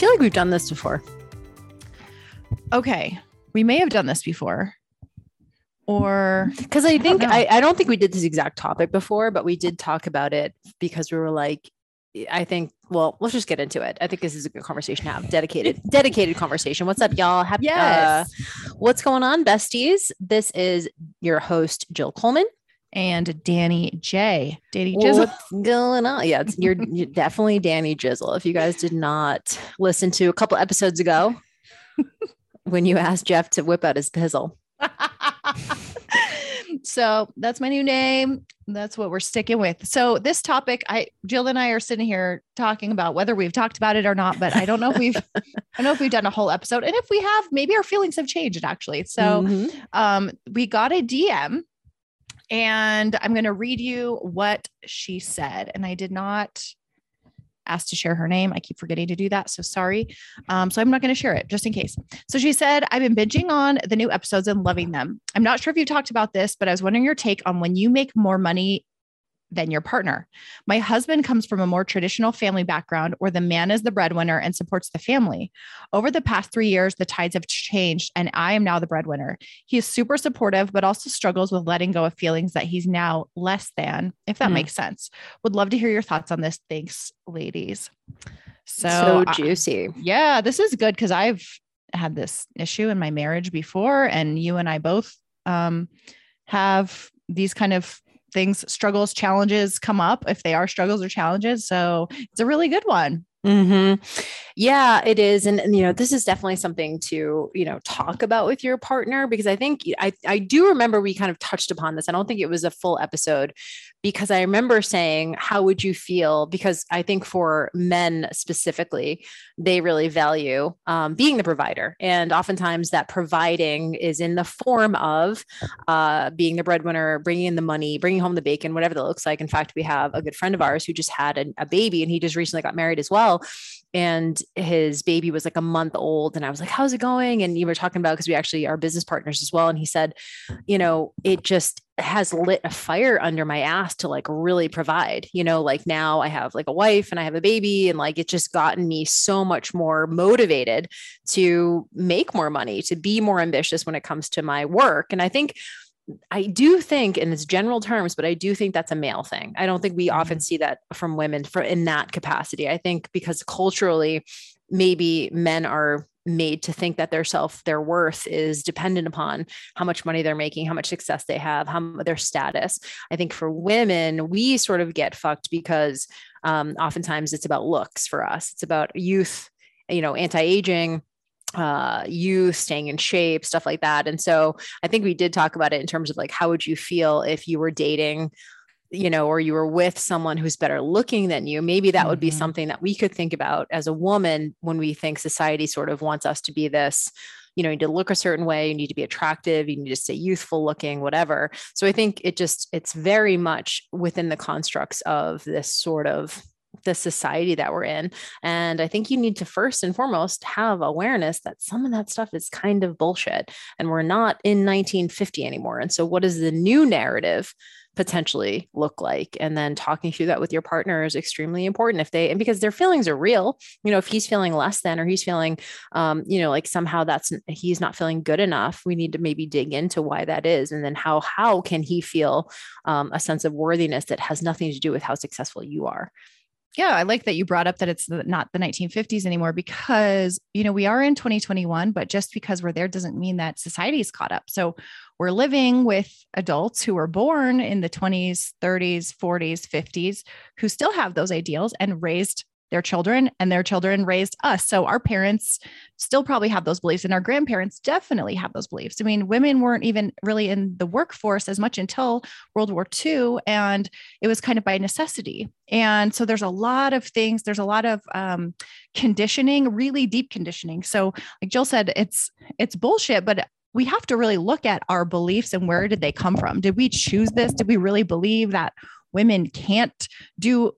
Feel like we've done this before. Okay. We may have done this before. Or because I think don't I. I, don't think we did this exact topic before, but we did talk about it because we were like, I think, well, let's just get into it. I think this is a good conversation to have. Dedicated, dedicated conversation. What's up, y'all? Happy, Yes. uh, what's going on, besties? This is your host, Jill Coleman. And Danny J. Danny Jizzle. What's going on? Yeah, it's, you're, you're definitely Danny Jizzle. If you guys did not listen to a couple episodes ago when you asked Jeff to whip out his pizzle. so that's my new name. That's what we're sticking with. So this topic, I Jill and I are sitting here talking about whether we've talked about it or not, but I don't know if we've I don't know if we've done a whole episode. And if we have, maybe our feelings have changed actually. So Mhm. um, we got a DM and I'm going to read you what she said. And I did not ask to share her name. I keep forgetting to do that. So sorry. Um, so I'm not going to share it just in case. So she said, I've been binging on the new episodes and loving them. I'm not sure if you talked about this, but I was wondering your take on when you make more money than your partner. My husband comes from a more traditional family background where the man is the breadwinner and supports the family. Over the past three years, the tides have changed, and I am now the breadwinner. He is super supportive, but also struggles with letting go of feelings that he's now less than, if that Mhm. makes sense. Would love to hear your thoughts on this. Thanks, ladies. So, so I- juicy. yeah, this is good because I've had this issue in my marriage before, and you and I both um, have these kind of things, struggles, challenges come up if they are struggles or challenges. So it's a really good one. hmm Yeah, it is. And, and, you know, this is definitely something to, you know, talk about with your partner because I think I, I do remember we kind of touched upon this. I don't think it was a full episode because I remember saying, how would you feel? Because I think for men specifically, they really value um, being the provider. And oftentimes that providing is in the form of uh, being the breadwinner, bringing in the money, bringing home the bacon, whatever that looks like. In fact, we have a good friend of ours who just had a, a baby and he just recently got married as well. And his baby was like a month old. And I was like, how's it going? And you were talking about because we actually are business partners as well. And he said, you know, it just has lit a fire under my ass to like really provide. You know, like now I have like a wife and I have a baby, and like it's just gotten me so much more motivated to make more money, to be more ambitious when it comes to my work. And I think I do think, in its general terms, but I do think that's a male thing. I don't think we often see that from women for in that capacity. I think because culturally, maybe men are made to think that their self their worth is dependent upon how much money they're making how much success they have how their status i think for women we sort of get fucked because um, oftentimes it's about looks for us it's about youth you know anti-aging uh youth staying in shape stuff like that. And so i think we did talk about it in terms of like how would you feel if you were dating you know or you were with someone who's better looking than you? Maybe that would be Mhm. something that we could think about as a woman when we think society sort of wants us to be this you know you need to look a certain way you need to be attractive you need to stay youthful looking whatever. So i think it just it's very much within the constructs of this sort of the society that we're in and i think you need to first and foremost have awareness that some of that stuff is kind of bullshit and we're not in 1950 anymore and so what is the new narrative potentially look like? And then talking through that with your partner is extremely important if they and because their feelings are real you know if he's feeling less than or he's feeling um you know like somehow that's he's not feeling good enough we need to maybe dig into why that is and then how how can he feel um, a sense of worthiness that has nothing to do with how successful you are Yeah, I like that you brought up that it's not the 1950s anymore because, you know, we are in 2021, but just because we're there doesn't mean that society's caught up. So we're living with adults who were born in the 20s, 30s, 40s, 50s who still have those ideals and raised their children and their children raised us. So our parents still probably have those beliefs and our grandparents definitely have those beliefs. I mean, women weren't even really in the workforce as much until World War II and it was kind of by necessity. And so there's a lot of things, there's a lot of um, conditioning, really deep conditioning. So like Jill said, it's it's bullshit, but we have to really look at our beliefs and where did they come from? Did we choose this? Did we really believe that women can't do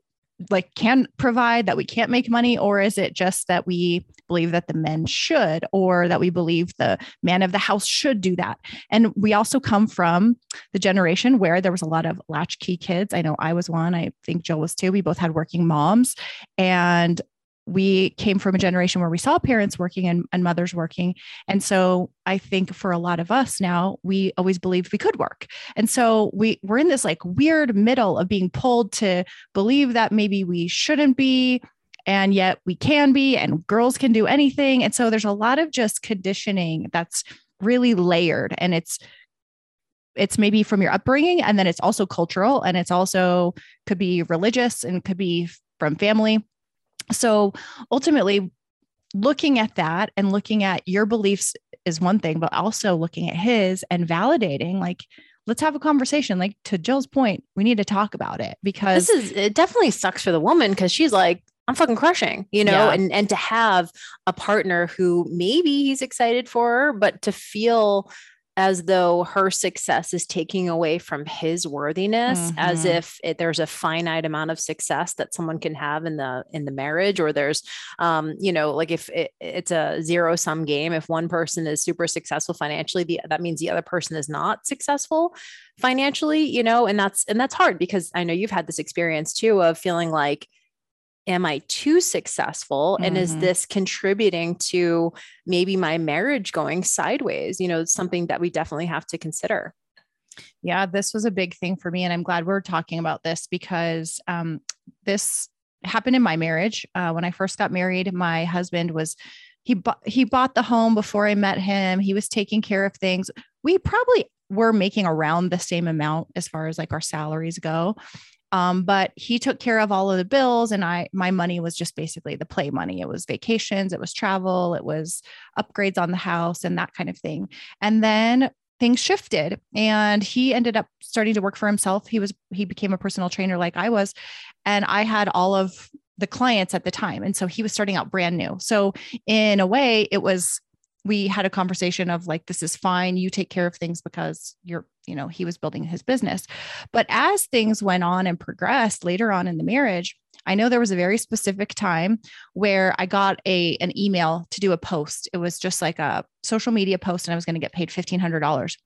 like can provide that we can't make money or is it just that we believe that the men should or that we believe the man of the house should do that? And we also come from the generation where there was a lot of latchkey kids. I know i was one. I think jill was too. We both had working moms. And we came from a generation where we saw parents working and, and, mothers working. And so I think for a lot of us now, we always believed we could work. And so we, we're in this like weird middle of being pulled to believe that maybe we shouldn't be, and yet we can be, and girls can do anything. And so there's a lot of just conditioning that's really layered and it's it's maybe from your upbringing and then it's also cultural and it's also could be religious and could be from family so ultimately, looking at that and looking at your beliefs is one thing, but also looking at his and validating, like, let's have a conversation. Like to Jill's point, we need to talk about it because this is it definitely sucks for the woman because she's like, I'm fucking crushing, you know, yeah. and and to have a partner who maybe he's excited for her, but to feel as though her success is taking away from his worthiness mm-hmm. as if it, there's a finite amount of success that someone can have in the in the marriage or there's um you know like if it, it's a zero sum game if one person is super successful financially the, that means the other person is not successful financially you know and that's and that's hard because i know you've had this experience too of feeling like am I too successful? And mm-hmm. is this contributing to maybe my marriage going sideways? You know, something that we definitely have to consider. Yeah, this was a big thing for me. And I'm glad we're talking about this because um, this happened in my marriage. Uh, when I first got married, my husband was. He bought he bought the home before I met him. He was taking care of things. We probably were making around the same amount as far as like our salaries go. Um, but he took care of all of the bills and I my money was just basically the play money. It was vacations, it was travel, it was upgrades on the house and that kind of thing. And then things shifted and he ended up starting to work for himself. He was he became a personal trainer like I was and I had all of the clients at the time and so he was starting out brand new. So in a way it was we had a conversation of like this is fine you take care of things because you're you know he was building his business but as things went on and progressed later on in the marriage i know there was a very specific time where i got a an email to do a post it was just like a social media post and i was going to get paid $1500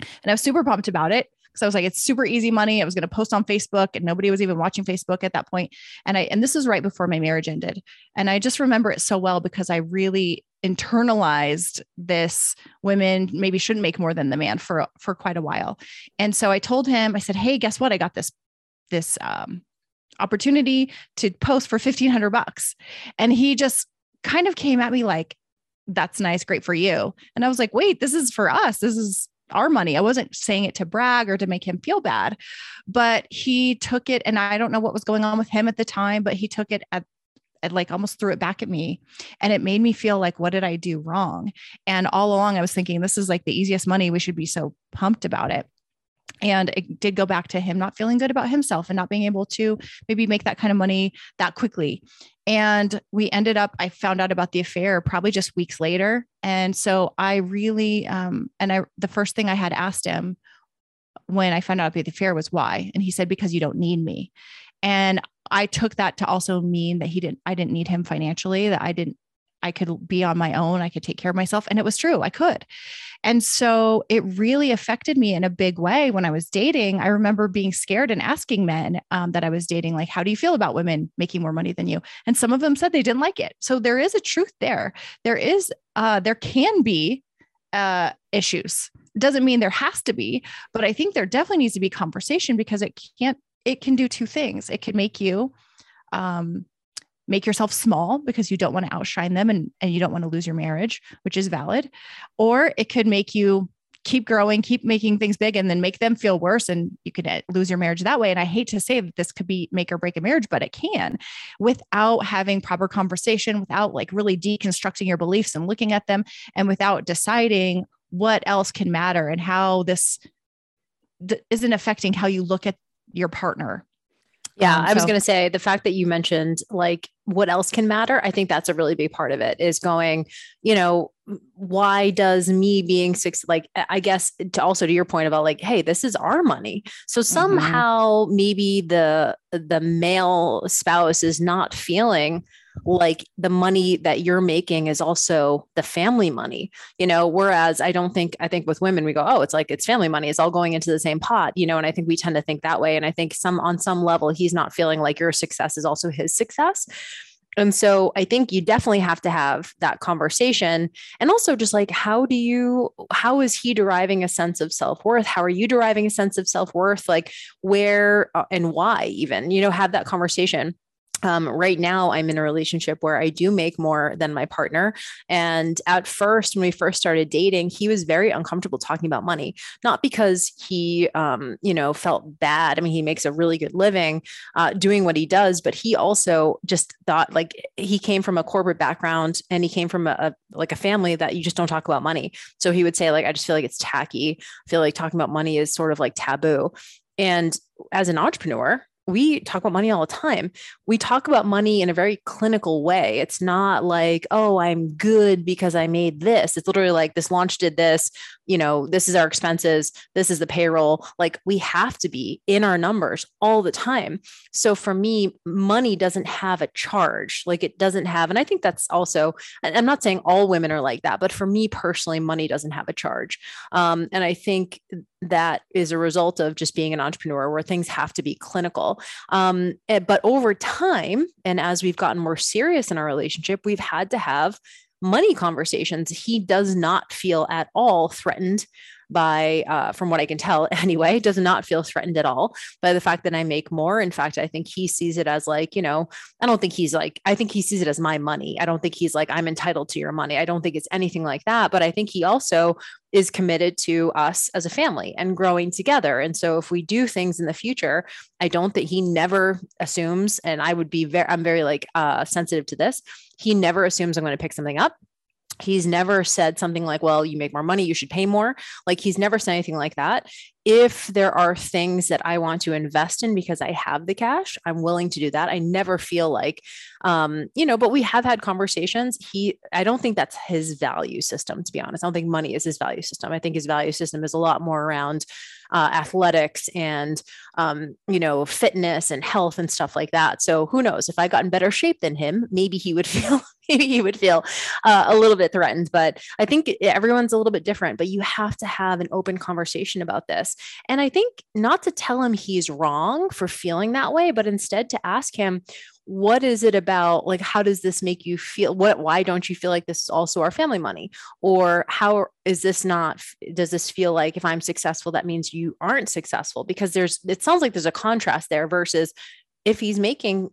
and i was super pumped about it because I was like, it's super easy money. I was going to post on Facebook and nobody was even watching Facebook at that point. And I, and this is right before my marriage ended. And I just remember it so well because I really internalized this women maybe shouldn't make more than the man for for quite a while and so i told him i said hey guess what i got this this um, opportunity to post for 1500 bucks and he just kind of came at me like that's nice great for you and i was like wait this is for us this is our money. I wasn't saying it to brag or to make him feel bad, but he took it. And I don't know what was going on with him at the time, but he took it at it like almost threw it back at me and it made me feel like what did i do wrong? And all along i was thinking this is like the easiest money. We should be so pumped about it. And it did go back to him not feeling good about himself and not being able to maybe make that kind of money that quickly. And we ended up i found out about the affair probably just weeks later. And so i really um and i the first thing i had asked him when i found out about the affair was why. And he said because you don't need me and I took that to also mean that he didn't, I didn't need him financially, that I didn't, I could be on my own. I could take care of myself. And it was true. I could. And so it really affected me in a big way when I was dating. I remember being scared and asking men um, that I was dating, like, how do you feel about women making more money than you? And some of them said they didn't like it. So there is a truth there. There is, uh, there can be uh, issues. Doesn't mean there has to be, but I think there definitely needs to be conversation because it can't it can do two things. It can make you um, make yourself small because you don't want to outshine them and, and you don't want to lose your marriage, which is valid. Or it could make you keep growing, keep making things big, and then make them feel worse. And you could uh, lose your marriage that way. And I hate to say that this could be make or break a marriage, but it can without having proper conversation, without like really deconstructing your beliefs and looking at them, and without deciding what else can matter and how this isn't affecting how you look at your partner yeah, um, I was going to say the fact that you mentioned like what else can matter. I think that's a really big part of it is going, you know, why does me being six, like, I guess to also to your point about like, hey, this is our money. So mm-hmm. somehow mm-hmm. maybe the, the male spouse is not feeling like the money that you're making is also the family money you know whereas i don't think i think with women we go oh it's like it's family money it's all going into the same pot you know and i think we tend to think that way and i think some on some level he's not feeling like your success is also his success and so I think you definitely have to have that conversation. And also just like, how do you, how is he deriving a sense of self worth? How are you deriving a sense of self worth? Like, where uh, and why even, you know, have that conversation um, right now i'm in a relationship where i do make more than my partner. And at first when we first started dating he was very uncomfortable talking about money not because he um, you know felt bad. I mean he makes a really good living uh, doing what he does but he also just thought like he came from a corporate background and he came from a, a like a family that you just don't talk about money. So he would say like i just feel like it's tacky. I feel like talking about money is sort of like taboo. And as an entrepreneur we talk about money all the time. We talk about money in a very clinical way. It's not like, oh, I'm good because I made this. It's literally like this launch did this, you know, this is our expenses, this is the payroll. Like we have to be in our numbers all the time. So for me, money doesn't have a charge. Like it doesn't have, and I think that's also, I'm not saying all women are like that, but for me personally, money doesn't have a charge. Um, and I think that is a result of just being an entrepreneur where things have to be clinical. Um, eh, but over time, and as we've gotten more serious in our relationship, we've had to have money conversations. He does not feel at all threatened by, uh, from what I can tell anyway, does not feel threatened at all by the fact that I make more. In fact, I think he sees it as like, you know, I don't think he's like, I think he sees it as my money. I don't think he's like, I'm entitled to your money. I don't think it's anything like that. But I think he also is committed to us as a family and growing together. And so if we do things in the future, I don't think he never assumes, and I would be very, I'm very like uh, sensitive to this. He never assumes I'm going to pick something up he's never said something like well you make more money you should pay more like he's never said anything like that if there are things that I want to invest in because I have the cash, I'm willing to do that. I never feel like, um, you know, but we have had conversations. He, I don't think that's his value system, to be honest. I don't think money is his value system. I think his value system is a lot more around uh, athletics and, um, you know, fitness and health and stuff like that. So who knows? If I got in better shape than him, maybe he would feel, maybe he would feel uh, a little bit threatened. But I think everyone's a little bit different. But you have to have an open conversation about this this. And I think not to tell him he's wrong for feeling that way, but instead to ask him, what is it about like how does this make you feel? What why don't you feel like this is also our family money? Or how is this not does this feel like if i'm successful that means you aren't successful? Because there's it sounds like there's a contrast there versus if he's making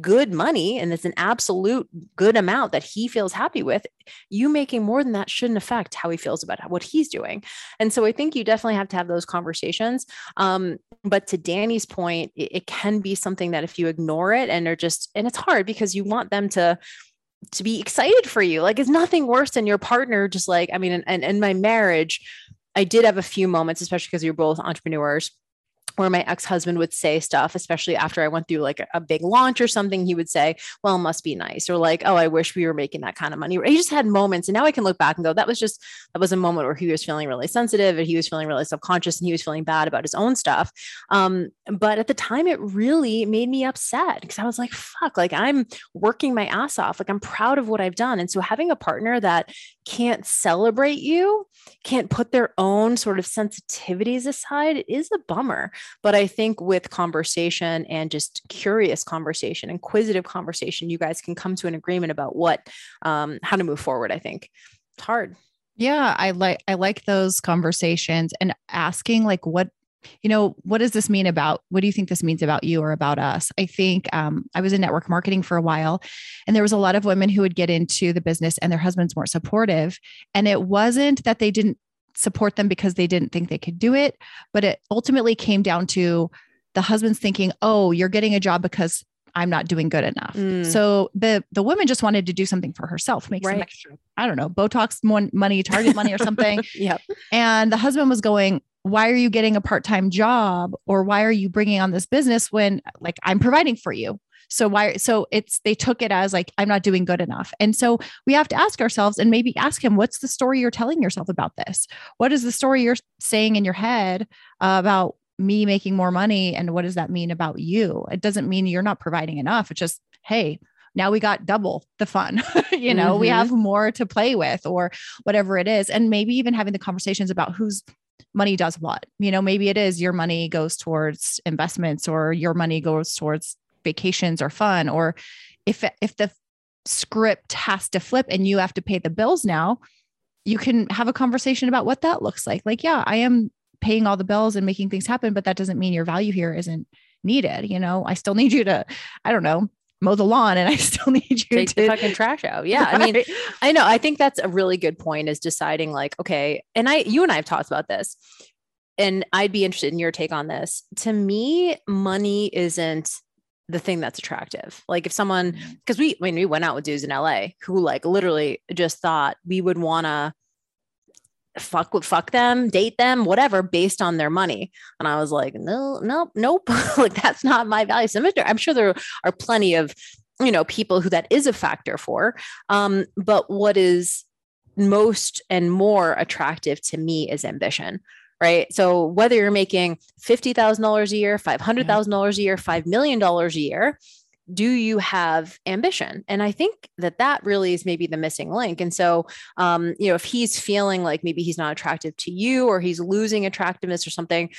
good money and it's an absolute good amount that he feels happy with, you making more than that shouldn't affect how he feels about what he's doing. And so I think you definitely have to have those conversations. Um, but to Danny's point, it, it can be something that if you ignore it and are just, and it's hard because you want them to to be excited for you. Like it's nothing worse than your partner just like, I mean, and in my marriage, I did have a few moments, especially because you're both entrepreneurs where my ex-husband would say stuff especially after i went through like a, big launch or something he would say well must be nice or like oh i wish we were making that kind of money. He just had moments and now i can look back and go that was just that was a moment where he was feeling really sensitive and he was feeling really self-conscious and he was feeling bad about his own stuff. Um, but at the time it really made me upset because i was like fuck like i'm working my ass off. Like i'm proud of what i've done. And so having a partner that can't celebrate you can't put their own sort of sensitivities aside it is a bummer but I think with conversation and just curious conversation, inquisitive conversation, you guys can come to an agreement about what, um, how to move forward. I think it's hard. Yeah, I like I like those conversations and asking like what you know what does this mean about what do you think this means about you or about us i think um, i was in network marketing for a while and there was a lot of women who would get into the business and their husbands weren't supportive and it wasn't that they didn't support them because they didn't think they could do it. But it ultimately came down to the husband's thinking, oh, you're getting a job because I'm not doing good enough. Mm. So the the woman just wanted to do something for herself, make some extra, I don't know, Botox mon- money, Target money or something. Yep. And the husband was going, Why are you getting a part time job? Or why are you bringing on this business when, like, I'm providing for you? So, why? So, it's they took it as like, I'm not doing good enough. And so, we have to ask ourselves and maybe ask him, What's the story you're telling yourself about this? What is the story you're saying in your head about me making more money? And what does that mean about you? It doesn't mean you're not providing enough. It's just, Hey, now we got double the fun. you know, we Mhm. have more to play with or whatever it is. And maybe even having the conversations about whose money does what. You know, maybe it is your money goes towards investments or your money goes towards vacations or fun. Or if if the script has to flip and you have to pay the bills now, you can have a conversation about what that looks like. Like, yeah, I am paying all the bills and making things happen, but that doesn't mean your value here isn't needed. You know, I still need you to, I don't know, mow the lawn and I still need you Take to the fucking trash out. Yeah. I mean, I know. I think that's a really good point is deciding like, okay, and I you and I have talked about this. And I'd be interested in your take on this. To me, money isn't the thing that's attractive. Like if someone mm. because we when we went out with dudes in LA who like literally just thought we would want to fuck with fuck them, date them, whatever, based on their money. And I was like, no, no, nope. like that's not my value. So I'm sure- I'm sure there are plenty of you know people who that is a factor for um, but what is most and more attractive to me is ambition right so whether you're making $50000 a year $500000 a year $5 million a year do you have ambition? And i think that that really is maybe the missing link. And so um, you know if he's feeling like maybe he's not attractive to you or he's losing attractiveness or something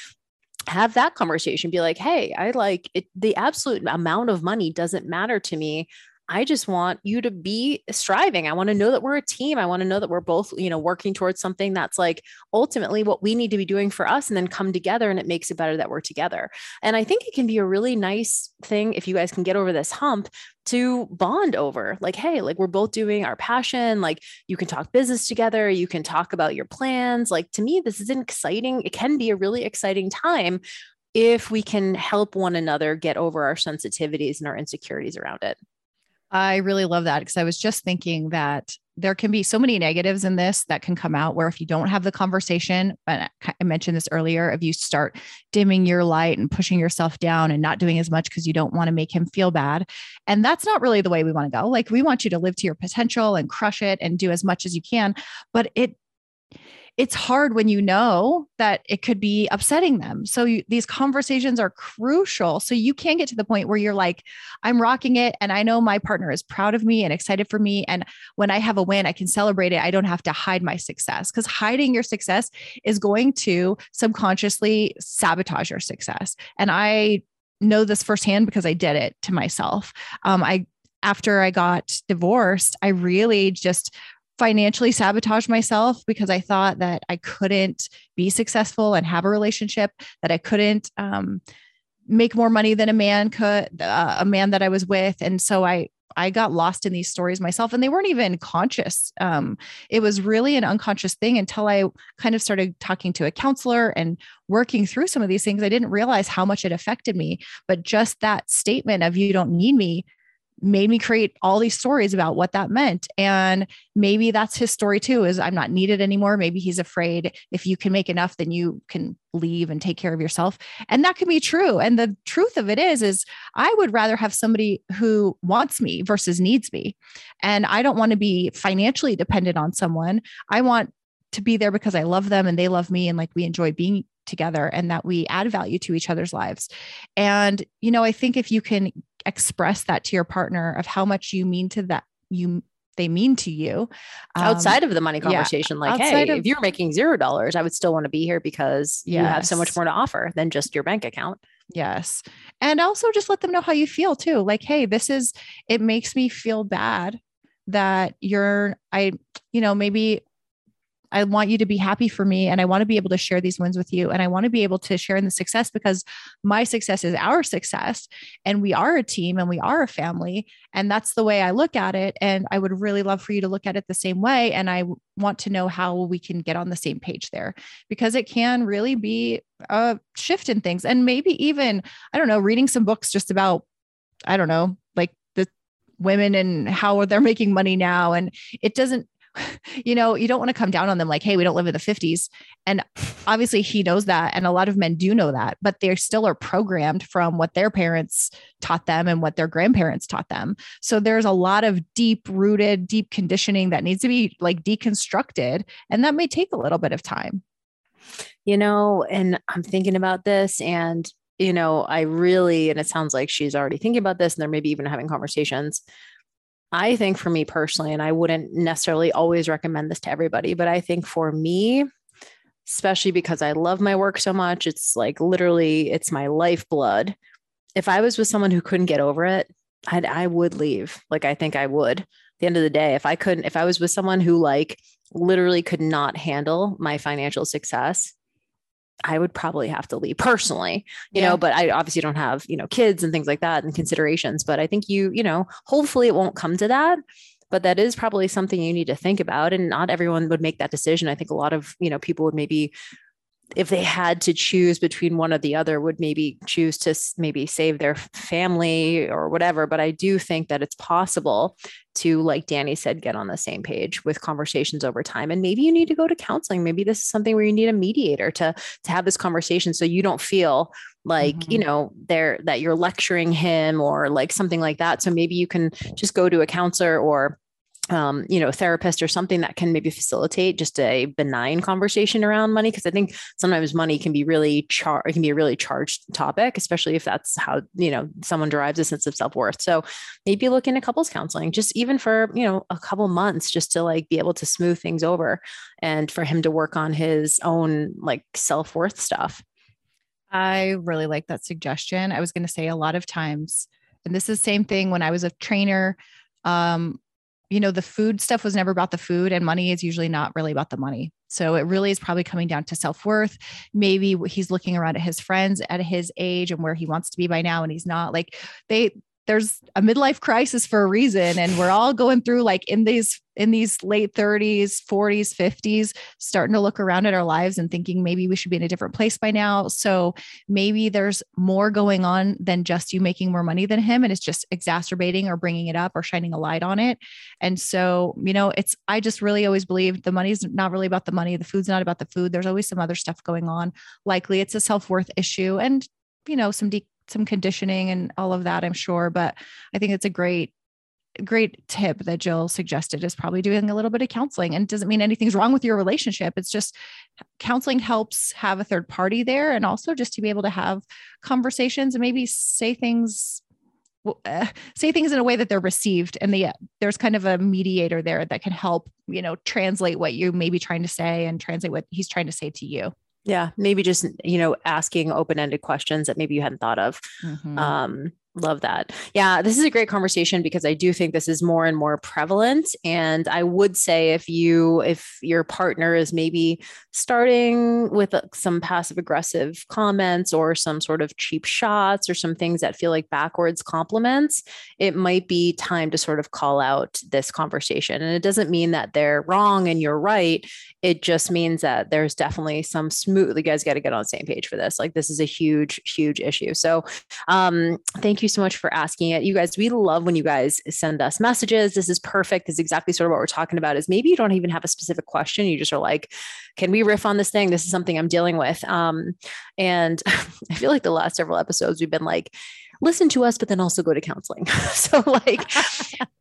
have that conversation. Be like hey i like it. The absolute amount of money doesn't matter to me i just want you to be striving. I want to know that we're a team. I want to know that we're both you know working towards something that's like ultimately what we need to be doing for us and then come together and it makes it better that we're together. And i think it can be a really nice thing if you guys can get over this hump to bond over. Like hey like we're both doing our passion. Like you can talk business together. You can talk about your plans. Like to me this is an exciting it can be a really exciting time if we can help one another get over our sensitivities and our insecurities around it I really love that because I was just thinking that there can be so many negatives in this that can come out where if you don't have the conversation, and I I mentioned this earlier, if you start dimming your light and pushing yourself down and not doing as much because you don't want to make him feel bad. And that's not really the way we want to go. Like we want you to live to your potential and crush it and do as much as you can. But it it's hard when you know that it could be upsetting them. So you, these conversations are crucial. So you can get to the point where you're like, I'm rocking it. And I know my partner is proud of me and excited for me. And when I have a win, I can celebrate it. I don't have to hide my success because hiding your success is going to subconsciously sabotage your success. And I know this firsthand because I did it to myself. Um, I, after I got divorced, I really just financially sabotage myself because I thought that I couldn't be successful and have a relationship, that I couldn't um, make more money than a man could, uh, a man that I was with. And so I, I got lost in these stories myself and they weren't even conscious. Um, it was really an unconscious thing until I kind of started talking to a counselor and working through some of these things. I didn't realize how much it affected me, but just that statement of you don't need me made me create all these stories about what that meant. And maybe that's his story too is i'm not needed anymore. Maybe he's afraid if you can make enough then you can leave and take care of yourself. And that can be true. And the truth of it is is i would rather have somebody who wants me versus needs me. And i don't want to be financially dependent on someone. I want to be there because i love them and they love me and like we enjoy being together and that we add value to each other's lives. And you know i think if you can express that to your partner of how much you mean to that you they mean to you. Um, outside of the money yeah, conversation like hey of- if you're making zero dollars i would still want to be here because you have so much more to offer than just your bank account. Yes. And also just let them know how you feel too. Like hey this is it makes me feel bad that you're i you know maybe I want you to be happy for me and I want to be able to share these wins with you and I want to be able to share in the success because my success is our success and we are a team and we are a family and that's the way I look at it and I would really love for you to look at it the same way and I want to know how we can get on the same page there because it can really be a shift in things and maybe even I don't know reading some books just about I don't know like the women and how they're making money now and it doesn't you know, you don't want to come down on them like, hey, we don't live in the 50s. And obviously he knows that. And a lot of men do know that, but they still are programmed from what their parents taught them and what their grandparents taught them. So there's a lot of deep rooted, deep conditioning that needs to be like deconstructed. And that may take a little bit of time. You know, and I'm thinking about this and you know, I really, and it sounds like she's already thinking about this and they're maybe even having conversations. I think for me personally, and I wouldn't necessarily always recommend this to everybody, but I think for me, especially because I love my work so much, it's like literally it's my lifeblood. If I was with someone who couldn't get over it, I'd, I would leave. Like I think I would. At the end of the day, if I couldn't, if I was with someone who like literally could not handle my financial success, I would probably have to leave personally, you yeah. know, but I obviously don't have, you know, kids and things like that and considerations. But I think you, you know, hopefully it won't come to that. But that is probably something you need to think about. And not everyone would make that decision. I think a lot of, you know, people would maybe if they had to choose between one or the other would maybe choose to maybe save their family or whatever but i do think that it's possible to like danny said get on the same page with conversations over time and maybe you need to go to counseling maybe this is something where you need a mediator to to have this conversation so you don't feel like mm-hmm. you know there that you're lecturing him or like something like that so maybe you can just go to a counselor or um, you know, therapist or something that can maybe facilitate just a benign conversation around money. Cause I think sometimes money can be really char it can be a really charged topic, especially if that's how, you know, someone derives a sense of self-worth. So maybe look into couples counseling, just even for, you know, a couple months, just to like be able to smooth things over and for him to work on his own like self-worth stuff. I really like that suggestion. I was going to say a lot of times, and this is the same thing when I was a trainer. Um, you know, the food stuff was never about the food, and money is usually not really about the money. So it really is probably coming down to self worth. Maybe he's looking around at his friends at his age and where he wants to be by now, and he's not like they there's a midlife crisis for a reason and we're all going through like in these in these late 30s 40s 50s starting to look around at our lives and thinking maybe we should be in a different place by now. So maybe there's more going on than just you making more money than him and it's just exacerbating or bringing it up or shining a light on it. And so you know it's i just really always believe the money's not really about the money the food's not about the food. There's always some other stuff going on. Likely it's a self-worth issue and you know some de- some conditioning and all of that, I'm sure. But I think it's a great great tip that Jill suggested is probably doing a little bit of counseling and doesn't mean anything's wrong with your relationship. It's just counseling helps have a third party there and also just to be able to have conversations and maybe say things uh, say things in a way that they're received and the, there's kind of a mediator there that can help you know translate what you may be trying to say and translate what he's trying to say to you yeah, maybe just you know asking open-ended questions that maybe you hadn't thought of. Mm-hmm. Um, Love that. Yeah, this is a great conversation because I do think this is more and more prevalent. And I would say if you, if your partner is maybe starting with uh, some passive aggressive comments or some sort of cheap shots or some things that feel like backwards compliments, it might be time to sort of call out this conversation. And it doesn't mean that they're wrong and you're right. It just means that there's definitely some smooth, you guys got to get on the same page for this. Like this is a huge, huge issue. So um, thank you so much for asking it. You guys, we love when you guys send us messages. This is perfect. This is exactly sort of what we're talking about is maybe you don't even have a specific question. You just are like, can we riff on this thing? This is something I'm dealing with. Um, and I feel like the last several episodes we've been like, listen to us, but then also go to counseling. so, like,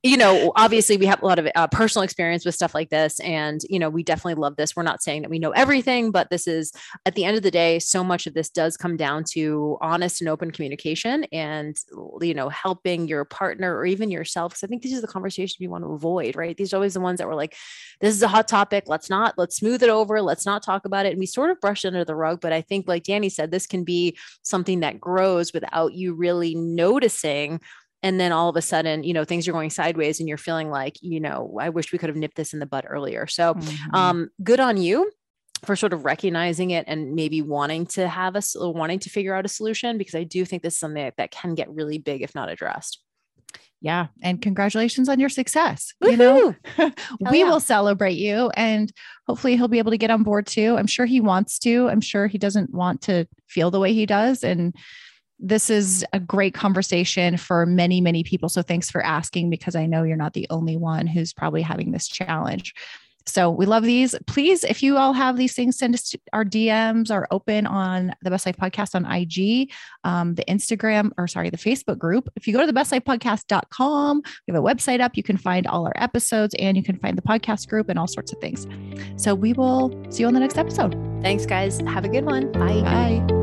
you know, obviously we have a lot of uh, personal experience with stuff like this. And, you know, we definitely love this. We're not saying that we know everything, but this is at the end of the day, so much of this does come down to honest and open communication and, you know, helping your partner or even yourself. Cause I think these are the conversations we want to avoid, right? These are always the ones that were like, this is a hot topic. Let's not, let's smooth it over. Let's not talk about it. And we sort of brush it under the rug. But I think, like Danny said, this can be something that grows without you really really noticing and then all of a sudden you know things are going sideways and you're feeling like you know i wish we could have nipped this in the bud earlier so Mhm. um good on you for sort of recognizing it and maybe wanting to have a s- wanting to figure out a solution because i do think this is something that, that can get really big if not addressed yeah. And congratulations on your success. You know, we yeah. will celebrate you and hopefully he'll be able to get on board too. I'm sure he wants to. I'm sure he doesn't want to feel the way he does. And this is a great conversation for many, many people. So thanks for asking because I know you're not the only one who's probably having this challenge. So we love these. Please, if you all have these things, send us our DMs are open on the Best Life Podcast on IG, um, the Instagram, or sorry, the Facebook group. If you go to the bestlifepodcast.com, we have a website up. You can find all our episodes and you can find the podcast group and all sorts of things. So we will see you on the next episode. thanks guys have a good one bye Bye.